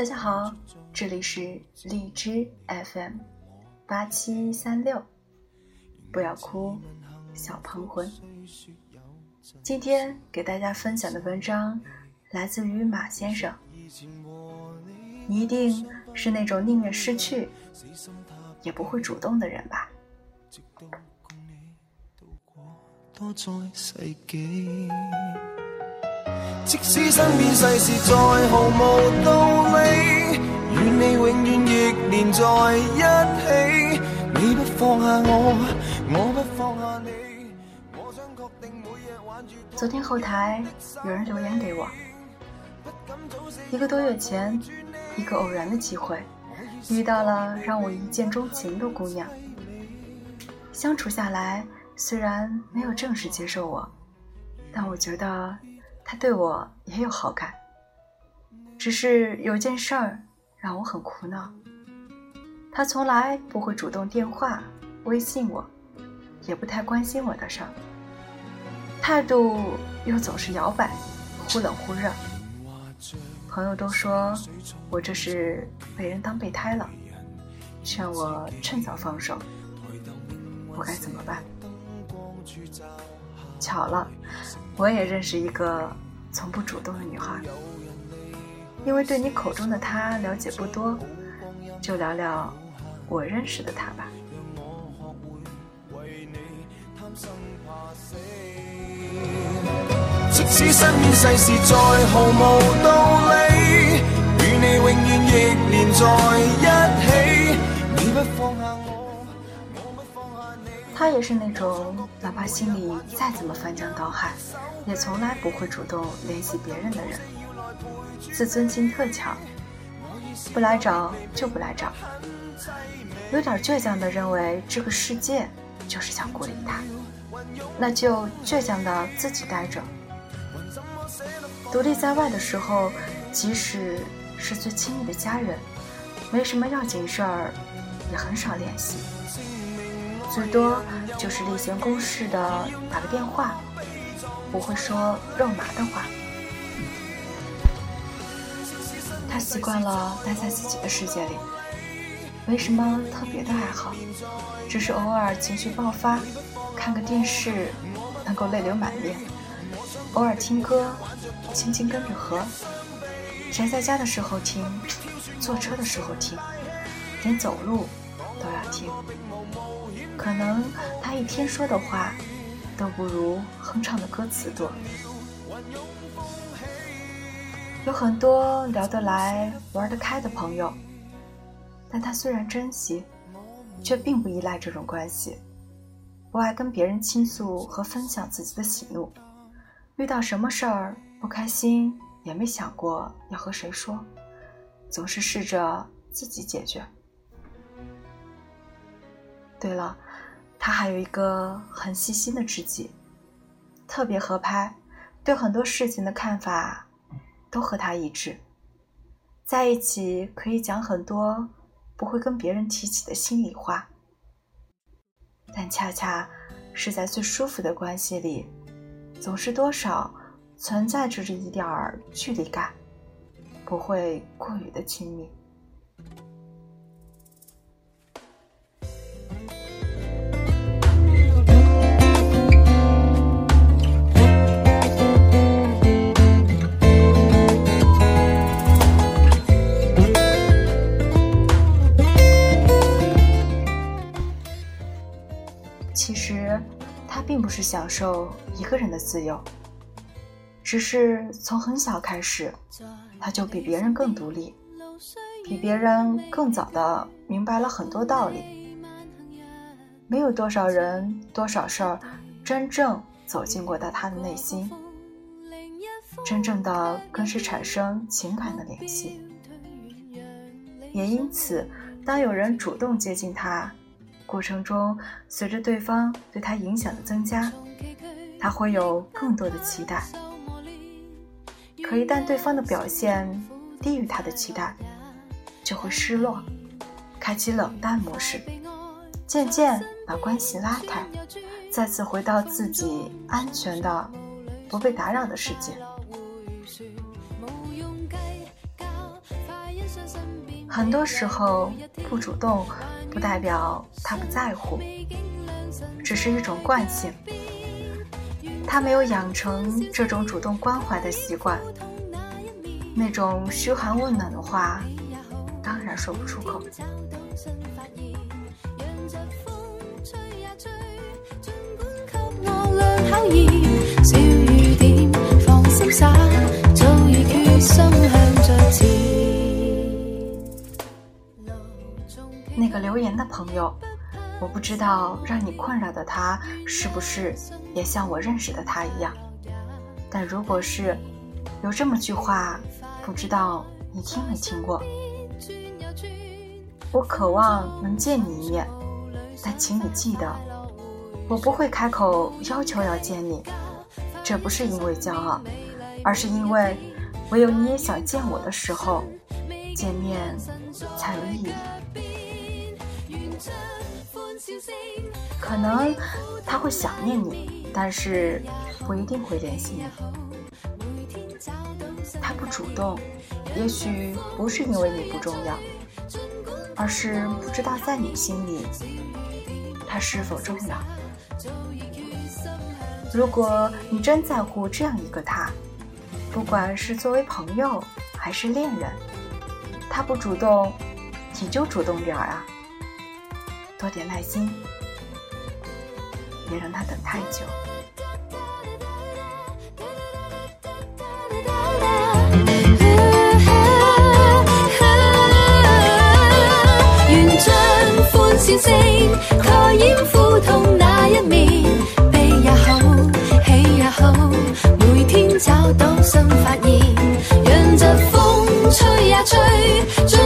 大家好，这里是荔枝 FM 八七三六，不要哭，小胖魂。今天给大家分享的文章来自于马先生。你一定是那种宁愿失去，也不会主动的人吧？即使身边世事再毫无道理，与你永远亦连在一起。你不放下我，我不放下你。我想确定每日挽住。昨天后台有人留言给我，一个多月前，一个偶然的机会，遇到了让我一见钟情的姑娘。相处下来，虽然没有正式接受我，但我觉得。他对我也有好感，只是有件事儿让我很苦恼。他从来不会主动电话、微信我，也不太关心我的事儿，态度又总是摇摆，忽冷忽热。朋友都说我这是被人当备胎了，劝我趁早放手。我该怎么办？巧了，我也认识一个从不主动的女孩。因为对你口中的她了解不多，就聊聊我认识的她吧。即使身边世事再毫无道理，与你永远亦连在一起，你不放下我。他也是那种哪怕心里再怎么翻江倒海，也从来不会主动联系别人的人。自尊心特强，不来找就不来找，有点倔强的认为这个世界就是想孤立他，那就倔强的自己待着。独立在外的时候，即使是最亲密的家人，没什么要紧事儿，也很少联系。最多就是例行公事的打个电话，不会说肉麻的话。他习惯了待在自己的世界里，没什么特别的爱好，只是偶尔情绪爆发，看个电视能够泪流满面；偶尔听歌，轻轻跟着和。宅在家的时候听，坐车的时候听，连走路都要听。可能他一天说的话，都不如哼唱的歌词多。有很多聊得来、玩得开的朋友，但他虽然珍惜，却并不依赖这种关系，不爱跟别人倾诉和分享自己的喜怒。遇到什么事儿不开心，也没想过要和谁说，总是试着自己解决。对了。他还有一个很细心的知己，特别合拍，对很多事情的看法都和他一致，在一起可以讲很多不会跟别人提起的心里话，但恰恰是在最舒服的关系里，总是多少存在着这一点儿距离感，不会过于的亲密。其实，他并不是享受一个人的自由，只是从很小开始，他就比别人更独立，比别人更早的明白了很多道理。没有多少人、多少事儿真正走进过到他的内心，真正的跟是产生情感的联系。也因此，当有人主动接近他。过程中，随着对方对他影响的增加，他会有更多的期待。可一旦对方的表现低于他的期待，就会失落，开启冷淡模式，渐渐把关系拉开，再次回到自己安全的、不被打扰的世界。很多时候不主动，不代表他不在乎，只是一种惯性。他没有养成这种主动关怀的习惯，那种嘘寒问暖的话，当然说不出口。那个留言的朋友，我不知道让你困扰的他是不是也像我认识的他一样。但如果是，有这么句话，不知道你听没听过？我渴望能见你一面，但请你记得，我不会开口要求要见你。这不是因为骄傲，而是因为唯有你也想见我的时候，见面才有意义。可能他会想念你，但是不一定会联系你。他不主动，也许不是因为你不重要，而是不知道在你心里他是否重要。如果你真在乎这样一个他，不管是作为朋友还是恋人，他不主动，你就主动点儿啊！多点耐心别让他等太久。笑痛那一面悲也好喜也好每天找到新吹呀吹